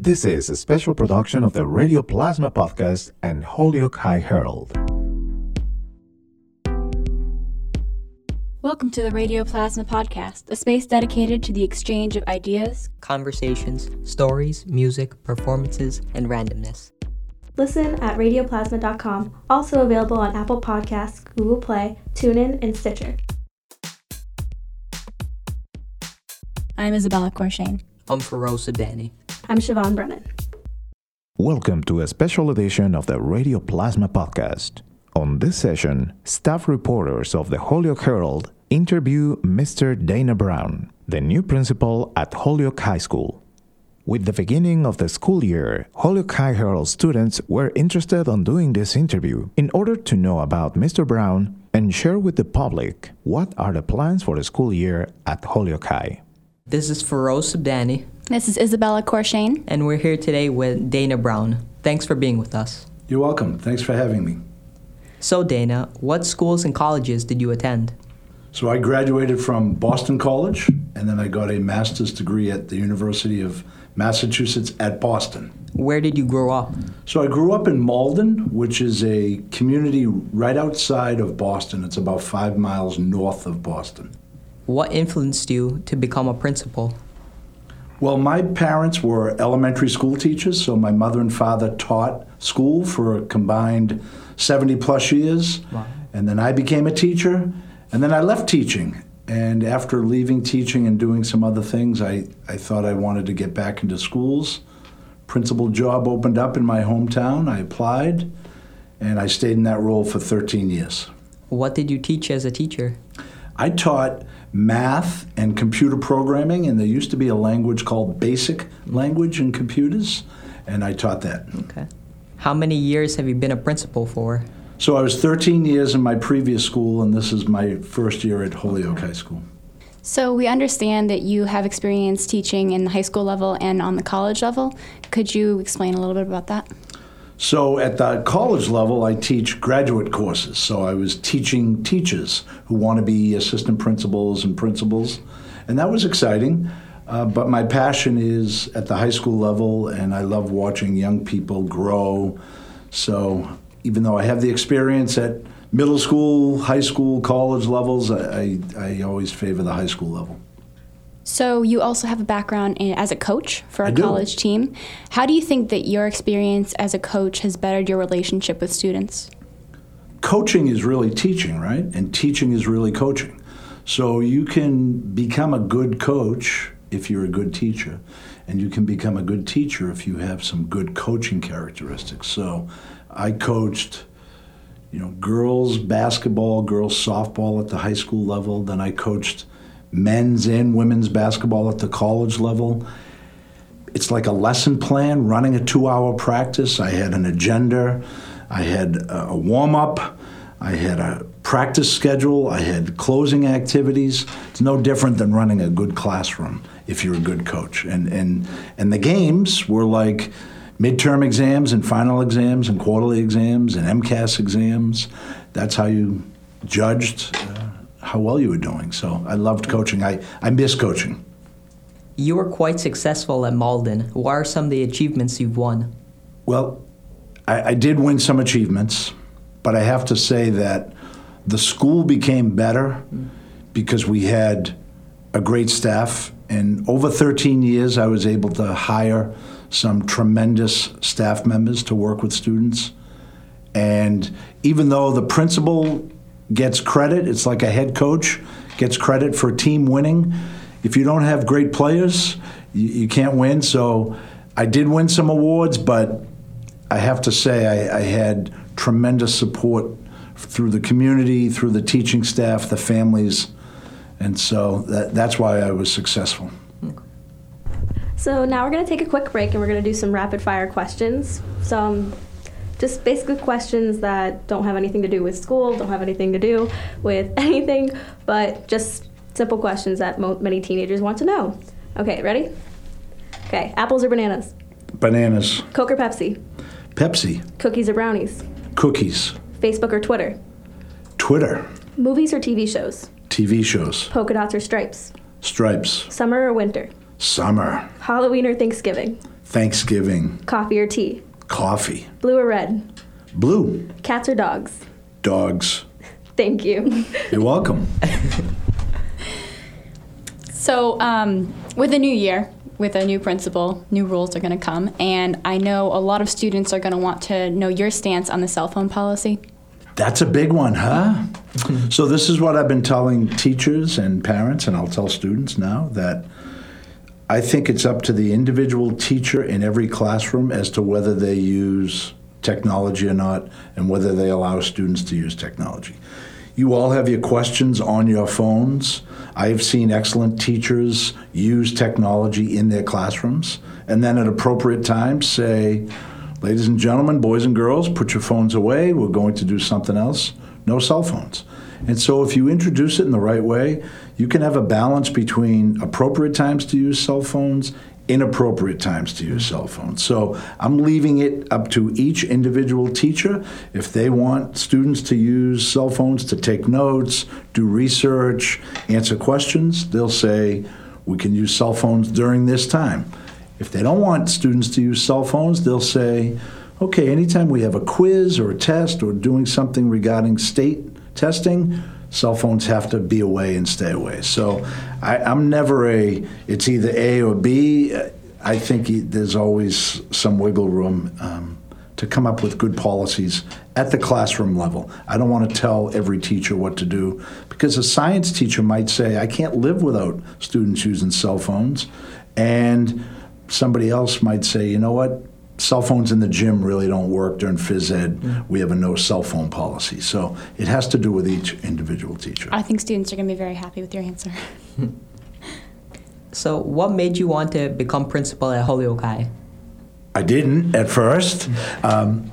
This is a special production of the Radio Plasma Podcast and Holyoke High Herald. Welcome to the Radio Plasma Podcast, a space dedicated to the exchange of ideas, conversations, stories, music, performances, and randomness. Listen at radioplasma.com, also available on Apple Podcasts, Google Play, TuneIn, and Stitcher. I'm Isabella Courchesne. I'm Feroze Sibdhanny. I'm Siobhan Brennan. Welcome to a special edition of the Radio Plasma Podcast. On this session, staff reporters of the Holyoke Herald interview Mr. Dana Brown, the new principal at Holyoke High School. With the beginning of the school year, Holyoke High Herald students were interested in doing this interview in order to know about Mr. Brown and share with the public what are the plans for the school year at Holyoke High. This is Feroze Sibdhanny. This is Isabella Courchesne. And we're here today with Dana Brown. Thanks for being with us. You're welcome. Thanks for having me. So, Dana, what schools and colleges did you attend? So, I graduated from Boston College, and then I got a master's degree at the University of Massachusetts at Boston. Where did you grow up? So I grew up in Malden, which is a community right outside of Boston. It's about five miles north of Boston. What influenced you to become a principal? Well, my parents were elementary school teachers, so my mother and father taught school for a combined 70 plus years. Wow. And then I became a teacher, and then I left teaching and after leaving teaching and doing some other things, I, I thought I wanted to get back into schools. Principal job opened up in my hometown. I applied, and I stayed in that role for 13 years. What did you teach as a teacher? I taught math and computer programming, and there used to be a language called basic language in computers, and I taught that. Okay. How many years have you been a principal for? So I was 13 years in my previous school, and this is my first year at Holyoke High School. So we understand that you have experience teaching in the high school level and on the college level. Could you explain a little bit about that? So at the college level, I teach graduate courses. So I was teaching teachers who want to be assistant principals and principals, and that was exciting. Uh, but my passion is at the high school level, and I love watching young people grow. So even though I have the experience at middle school, high school, college levels, I, I, I always favor the high school level. So you also have a background in, as a coach for a college team. How do you think that your experience as a coach has bettered your relationship with students? Coaching is really teaching, right? And teaching is really coaching. So you can become a good coach if you're a good teacher, and you can become a good teacher if you have some good coaching characteristics. So I coached, you know, girls basketball, girls softball at the high school level. Then I coached men's and women's basketball at the college level. It's like a lesson plan, running a two-hour practice. I had an agenda. I had a warm-up. I had a practice schedule. I had closing activities. It's no different than running a good classroom if you're a good coach. And and and the games were like midterm exams and final exams and quarterly exams and MCAS exams. That's how you judged uh, how well you were doing. So I loved coaching. I, I miss coaching. You were quite successful at Malden. What are some of the achievements you've won? Well, I, I did win some achievements, but I have to say that the school became better because we had a great staff. And over 13 years, I was able to hire some tremendous staff members to work with students. And even though the principal gets credit, it's like a head coach gets credit for team winning. If you don't have great players, you, you can't win. So I did win some awards, but I have to say I, I had tremendous support through the community, through the teaching staff, the families, and so that, that's why I was successful. So now we're going to take a quick break and we're going to do some rapid fire questions. Some um, just basically questions that don't have anything to do with school, don't have anything to do with anything, but just simple questions that mo- many teenagers want to know. Okay, ready? Okay, apples or bananas? Bananas. Coke or Pepsi? Pepsi. Cookies or brownies? Cookies. Facebook or Twitter? Twitter. Movies or TV shows? TV shows. Polka dots or stripes? Stripes. Summer or winter? Summer. Halloween or Thanksgiving? Thanksgiving, Coffee or tea? Coffee, Blue or red? blue, Cats or dogs? dogs. Thank you. You're welcome. So, um, with a new year, with a new principal, new rules are going to come, and I know a lot of students are going to want to know your stance on the cell phone policy. That's a big one, huh? so, this is what I've been telling teachers and parents, and I'll tell students now that I think it's up to the individual teacher in every classroom as to whether they use technology or not and whether they allow students to use technology. You all have your questions on your phones. I have seen excellent teachers use technology in their classrooms and then at appropriate times say, Ladies and gentlemen, boys and girls, put your phones away. We're going to do something else. No cell phones. And so, if you introduce it in the right way, you can have a balance between appropriate times to use cell phones, inappropriate times to use cell phones. So, I'm leaving it up to each individual teacher. If they want students to use cell phones to take notes, do research, answer questions, they'll say, we can use cell phones during this time. If they don't want students to use cell phones, they'll say, okay, anytime we have a quiz or a test or doing something regarding state testing, cell phones have to be away and stay away. So I, am never a, it's either A or B. I think there's always some wiggle room um, to come up with good policies at the classroom level. I don't want to tell every teacher what to do because a science teacher might say, I can't live without students using cell phones. And somebody else might say, you know what, cell phones in the gym really don't work during phys ed. Mm. We have a no cell phone policy. So it has to do with each individual teacher. I think students are going to be very happy with your answer. so, what made you want to become principal at Holyoke High? I didn't at first. Um,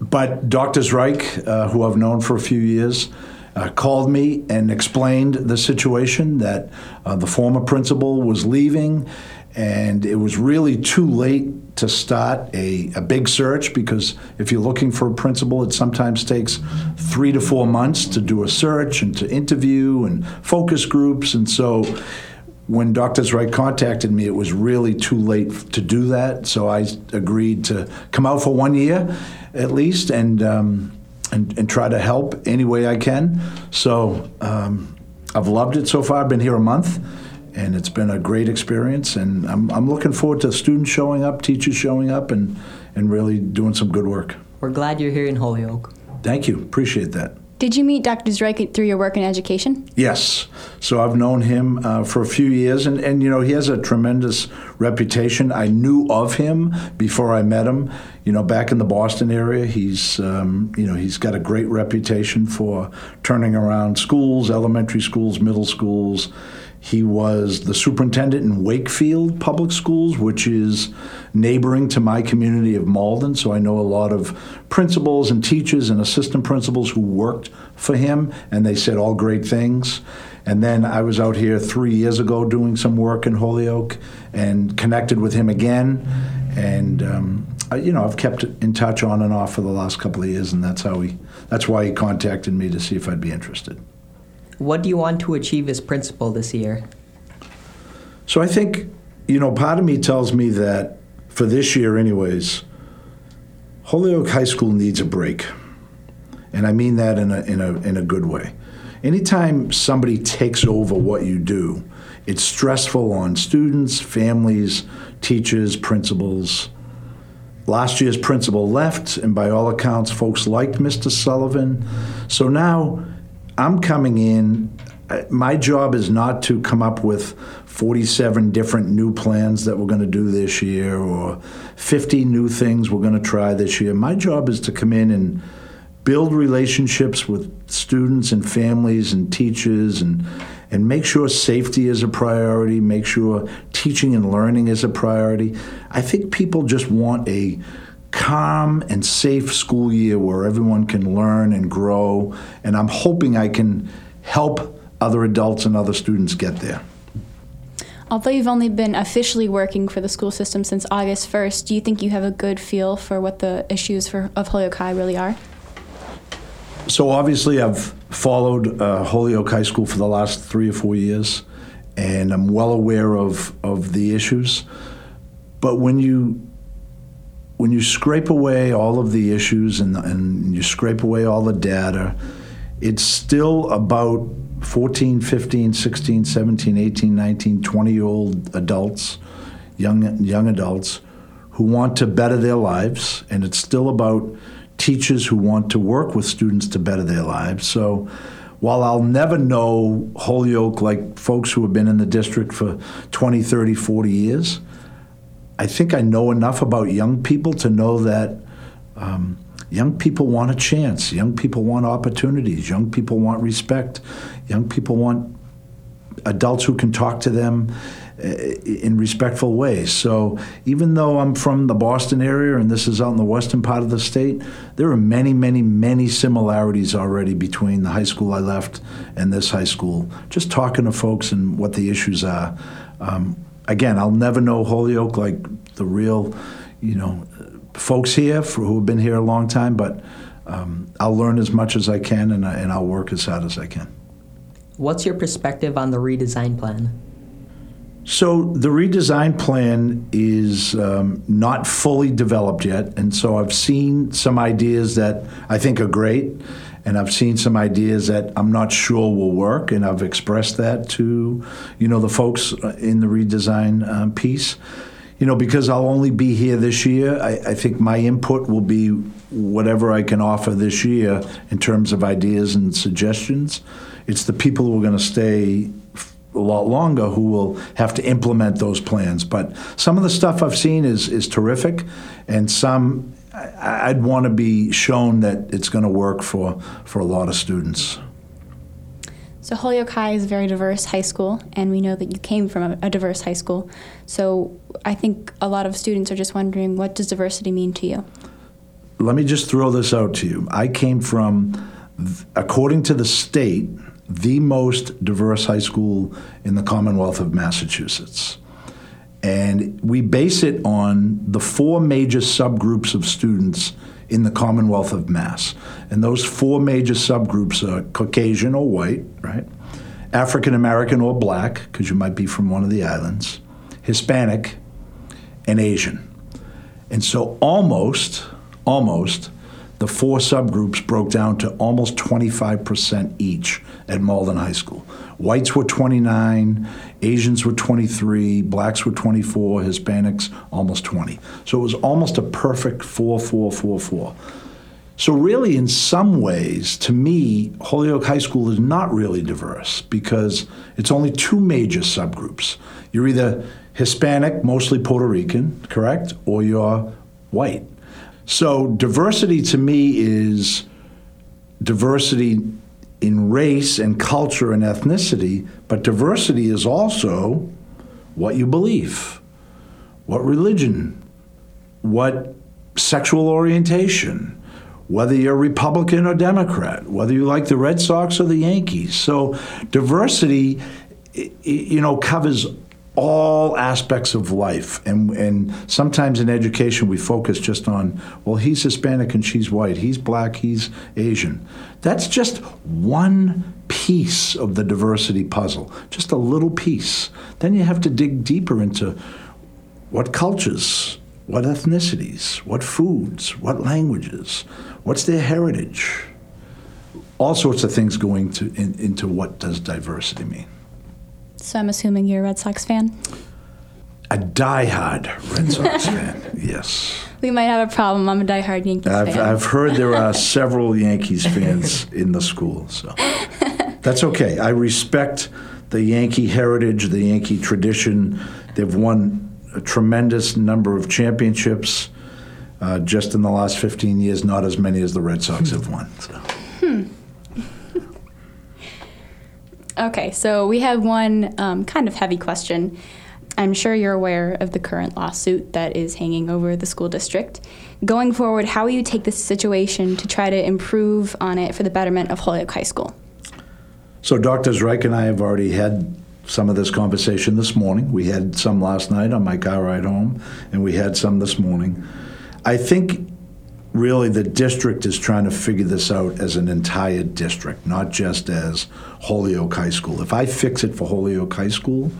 but Dr. Zrike, uh, who I've known for a few years, uh, called me and explained the situation that uh, the former principal was leaving and it was really too late to start a, a big search because if you're looking for a principal, it sometimes takes three to four months to do a search and to interview and focus groups. And so when Dr. Zrike contacted me, it was really too late to do that. So I agreed to come out for one year at least and, um, and, and, try to help any way I can. So um, I've loved it so far. I've been here a month and it's been a great experience. And I'm, I'm looking forward to students showing up, teachers showing up, and, and really doing some good work. We're glad you're here in Holyoke. Thank you. Appreciate that. Did you meet Dr. Zrike through your work in education? Yes. So I've known him uh, for a few years, and, and you know he has a tremendous reputation. I knew of him before I met him. You know, back in the Boston area, he's um, you know he's got a great reputation for turning around schools, elementary schools, middle schools. He was the superintendent in Wakefield Public Schools, which is neighboring to my community of Malden. So I know a lot of principals and teachers and assistant principals who worked for him, and they said all great things. And then I was out here three years ago doing some work in Holyoke and connected with him again. And um, I, you know, I've kept in touch on and off for the last couple of years, and that's how he. That's why he contacted me to see if I'd be interested. What do you want to achieve as principal this year? So I think, you know, part of me tells me that for this year, anyways, Holyoke High School needs a break. And I mean that in a, in a, in a good way. Anytime somebody takes over what you do, it's stressful on students, families, teachers, principals. Last year's principal left, and by all accounts, folks liked Mr. Sullivan. So now I'm coming in. Uh, my job is not to come up with 47 different new plans that we're going to do this year or 50 new things we're going to try this year. My job is to come in and build relationships with students and families and teachers and and make sure safety is a priority, make sure teaching and learning is a priority. I think people just want a calm and safe school year where everyone can learn and grow. And I'm hoping I can help other adults and other students get there. Although you've only been officially working for the school system since August 1st, do you think you have a good feel for what the issues for, of Holyoke High really are? So, obviously, I've followed uh, Holyoke High School for the last three or four years, and I'm well aware of, of the issues. But when you when you scrape away all of the issues and, and you scrape away all the data, it's still about 14, 15, 16, 17, 18, 19, 20 year old adults, young, young adults, who want to better their lives. And it's still about teachers who want to work with students to better their lives. So while I'll never know Holyoke like folks who have been in the district for 20, 30, 40 years, I think I know enough about young people to know that um, young people want a chance. Young people want opportunities. Young people want respect. Young people want adults who can talk to them uh, in respectful ways. So even though I'm from the Boston area and this is out in the western part of the state, there are many, many, many similarities already between the high school I left and this high school. Just talking to folks and what the issues are. Um, again, I'll never know Holyoke like the real, you know, folks here for, who have been here a long time, but um, I'll learn as much as I can and, I, and I'll work as hard as I can. What's your perspective on the redesign plan? So the redesign plan is um, not fully developed yet, and so I've seen some ideas that I think are great, and I've seen some ideas that I'm not sure will work, and I've expressed that to, you know, the folks in the redesign um, piece. You know, because I'll only be here this year, I, I think my input will be whatever I can offer this year in terms of ideas and suggestions. It's the people who are going to stay a lot longer who will have to implement those plans. But some of the stuff I've seen is is terrific, and some I'd want to be shown that it's going to work for for a lot of students. So Holyoke High is a very diverse high school, and we know that you came from a, a, diverse high school. So I think a lot of students are just wondering, what does diversity mean to you? Let me just throw this out to you. I came from, according to the state, the most diverse high school in the Commonwealth of Massachusetts. And we base it on the four major subgroups of students in the Commonwealth of Mass. And those four major subgroups are Caucasian or white, right? African American or black, because you might be from one of the islands, Hispanic, and Asian. And so almost, almost the four subgroups broke down to almost 25% each at Malden High School. Whites were 29, Asians were 23, blacks were 24, Hispanics almost 20. So it was almost a perfect 4 4 4 4. So, really, in some ways, to me, Holyoke High School is not really diverse because it's only two major subgroups. You're either Hispanic, mostly Puerto Rican, correct, or you're white. So diversity to me is diversity in race and culture and ethnicity, but diversity is also what you believe, what religion, what sexual orientation, whether you're Republican or Democrat, whether you like the Red Sox or the Yankees. So diversity, you know, covers all aspects of life. And, and sometimes in education, we focus just on, well, he's Hispanic and she's white, he's black, he's Asian. That's just one piece of the diversity puzzle, just a little piece. Then you have to dig deeper into what cultures, what ethnicities, what foods, what languages, what's their heritage. All sorts of things going to, in, into what does diversity mean. So I'm assuming you're a Red Sox fan? A diehard Red Sox fan, yes. We might have a problem. I'm a diehard Yankees I've, fan. I've heard there are several Yankees fans in the school, so that's okay. I respect the Yankee heritage, the Yankee tradition. They've won a tremendous number of championships uh, just in the last 15 years, not as many as the Red Sox have won. So. Okay, so we have one um, kind of heavy question. I'm sure you're aware of the current lawsuit that is hanging over the school district. Going forward, how will you take this situation to try to improve on it for the betterment of Holyoke High School? So, Dr. Zrike and I have already had some of this conversation this morning. We had some last night on my car ride home, and we had some this morning. I think really the district is trying to figure this out as an entire district, not just as Holyoke High School. If I fix it for Holyoke High School,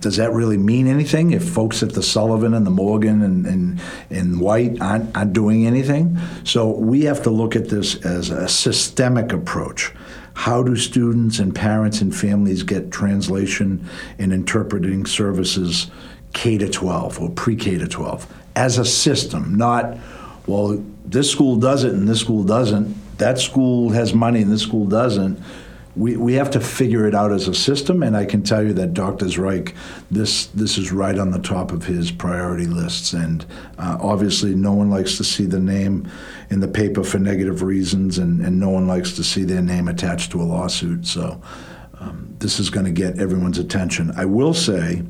does that really mean anything if folks at the Sullivan and the Morgan and, and, and white aren't, aren't doing anything. So we have to look at this as a systemic approach. How do students and parents and families get translation and interpreting services K to 12 or pre K to 12 as a system, not, well, this school does it and this school doesn't. That school has money and this school doesn't we, we have to figure it out as a system, and I can tell you that Dr. Zrike, this this is right on the top of his priority lists. And uh, obviously, no one likes to see the name in the paper for negative reasons, and, and no one likes to see their name attached to a lawsuit. So um, this is going to get everyone's attention. I will say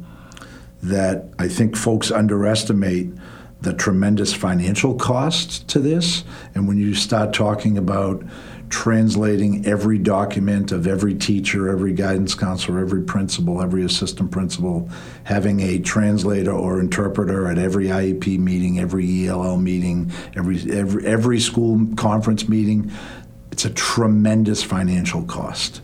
that I think folks underestimate the tremendous financial cost to this, and when you start talking about translating every document of every teacher, every guidance counselor, every principal, every assistant principal, having a translator or interpreter at every IEP meeting, every ELL meeting, every every, every school conference meeting. It's a tremendous financial cost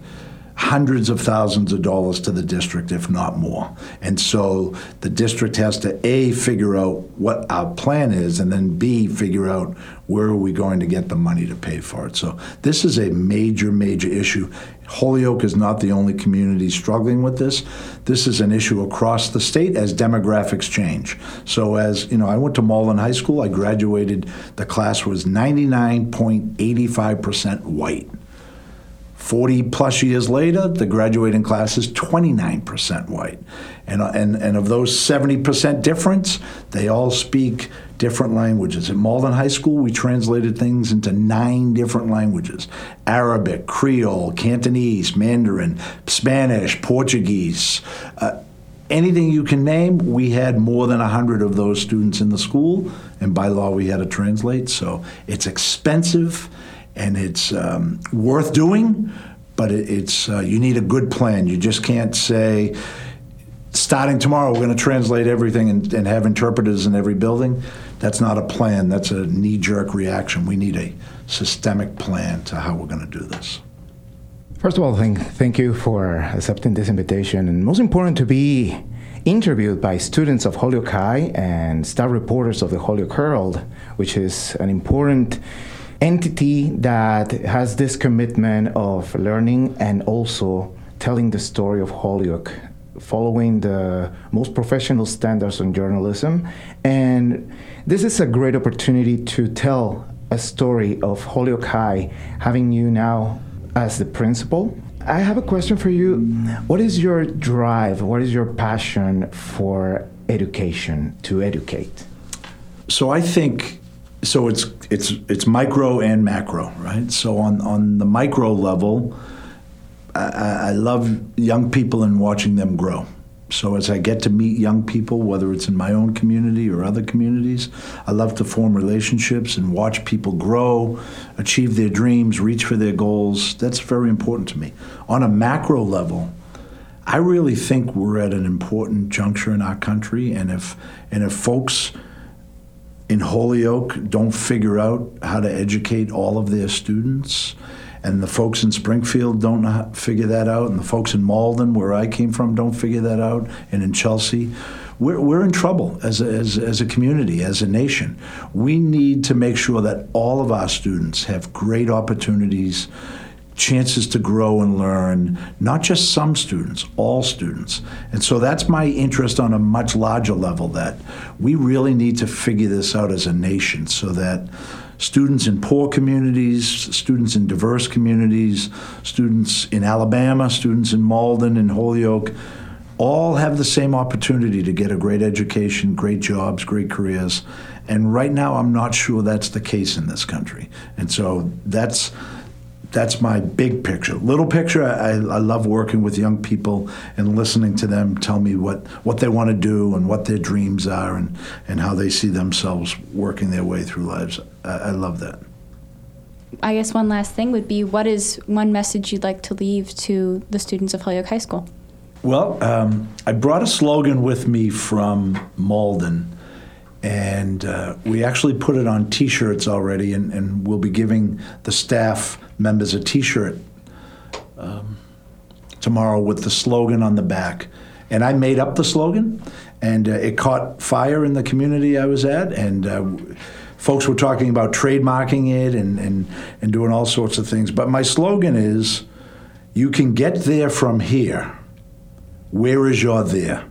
hundreds of thousands of dollars to the district, if not more. And so the district has to A, figure out what our plan is, and then B, figure out where are we going to get the money to pay for it. So this is a major, major issue. Holyoke is not the only community struggling with this. This is an issue across the state as demographics change. So as, you know, I went to Malden High School, I graduated, the class was 99.85% white. 40 plus years later, the graduating class is 29% white. And, and, and of those 70% difference, they all speak different languages. At Malden High School, we translated things into nine different languages Arabic, Creole, Cantonese, Mandarin, Spanish, Portuguese. Uh, anything you can name, we had more than 100 of those students in the school, and by law, we had to translate. So it's expensive and it's um, worth doing, but it, it's uh, you need a good plan. You just can't say starting tomorrow we're going to translate everything and, and, have interpreters in every building. That's not a plan. That's a knee-jerk reaction. We need a systemic plan to how we're going to do this. First of all, thank, thank you for accepting this invitation, and most important to be interviewed by students of Holyoke High and staff reporters of the Holyoke Herald, which is an important entity that has this commitment of learning and also telling the story of Holyoke, following the most professional standards on journalism. And this is a great opportunity to tell a story of Holyoke High, having you now as the principal. I have a question for you. What is your drive? What is your passion for education, to educate? So I think so it's it's it's micro and macro, right? So on on the micro level, I, I love young people and watching them grow. So as I get to meet young people, whether it's in my own community or other communities, I love to form relationships and watch people grow, achieve their dreams, reach for their goals. That's very important to me. On a macro level, I really think we're at an important juncture in our country, and if and if folks in Holyoke don't figure out how to educate all of their students, and the folks in Springfield don't figure that out, and the folks in Malden, where I came from, don't figure that out, and in Chelsea, we're, we're in trouble as a, as, as a community, as a nation. We need to make sure that all of our students have great opportunities chances to grow and learn, not just some students, all students. And so that's my interest on a much larger level that we really need to figure this out as a nation so that students in poor communities, students in diverse communities, students in Alabama, students in Malden and Holyoke, all have the same opportunity to get a great education, great jobs, great careers. And right now, I'm not sure that's the case in this country. And so that's that's my big picture. Little picture, I, I love working with young people and listening to them tell me what, what they want to do and what their dreams are and, and how they see themselves working their way through lives. I, I love that. I guess one last thing would be what is one message you'd like to leave to the students of Holyoke High School? Well, um, I brought a slogan with me from Malden and uh, we actually put it on T-shirts already, and, and, we'll be giving the staff members a T-shirt um, tomorrow with the slogan on the back. And I made up the slogan, And uh, it caught fire in the community I was at, and uh, folks were talking about trademarking it and, and, and doing all sorts of things. But my slogan is you can get there from here. Where is your there?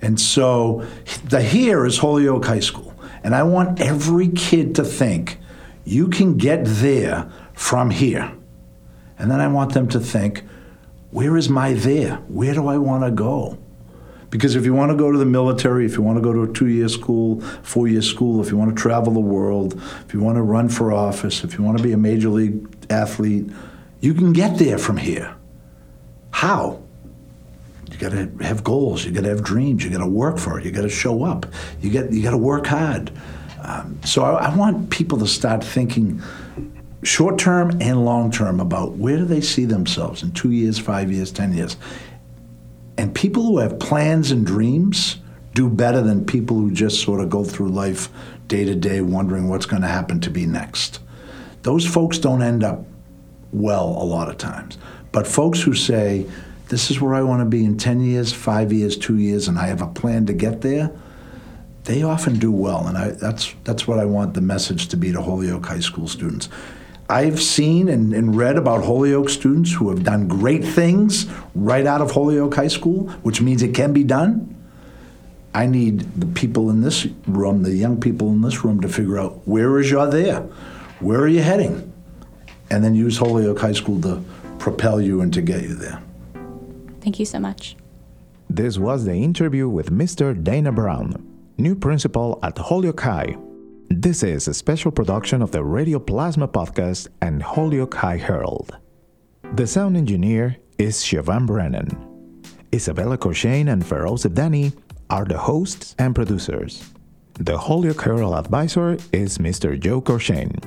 And so the here is Holyoke High School. And I want every kid to think you can get there from here. And then I want them to think, where is my there? Where do I want to go? Because if you want to go to the military, if you want to go to a two year school, four year school, if you want to travel the world, if you want to run for office, if you want to be a major league athlete, you can get there from here. How? You got to have goals. You got to have dreams. You got to work for it. You got to show up. You got you got to work hard. Um, so I, I want people to start thinking short term and long term about where do they see themselves in two years, five years, ten years. And people who have plans and dreams do better than people who just sort of go through life day to day wondering what's going to happen to be next. Those folks don't end up well a lot of times. But folks who say, this is where I want to be in 10 years, five years, two years, and I have a plan to get there, they often do well. And I, that's, that's what I want the message to be to Holyoke High School students. I've seen and, and, read about Holyoke students who have done great things right out of Holyoke High School, which means it can be done. I need the people in this room, the young people in this room, to figure out where is your there? Where are you heading? And then use Holyoke High School to propel you and to get you there. Thank you so much. This was the interview with Mr. Dana Brown, new principal at Holyoke High. This is a special production of the Radio Plasma podcast and Holyoke High Herald. The sound engineer is Siobhan Brennan. Isabella Courchesne and Feroze Sibdhanny are the hosts and producers. The Holyoke Herald advisor is Mr. Joe Corshane.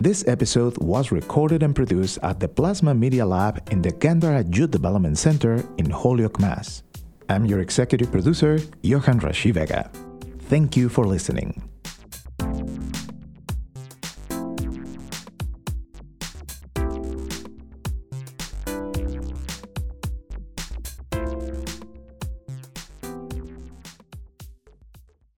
This episode was recorded and produced at the Plasma Media Lab in the Gandara Youth Development Center in Holyoke, Mass. I'm your executive producer, Johan Rashi Vega. Thank you for listening.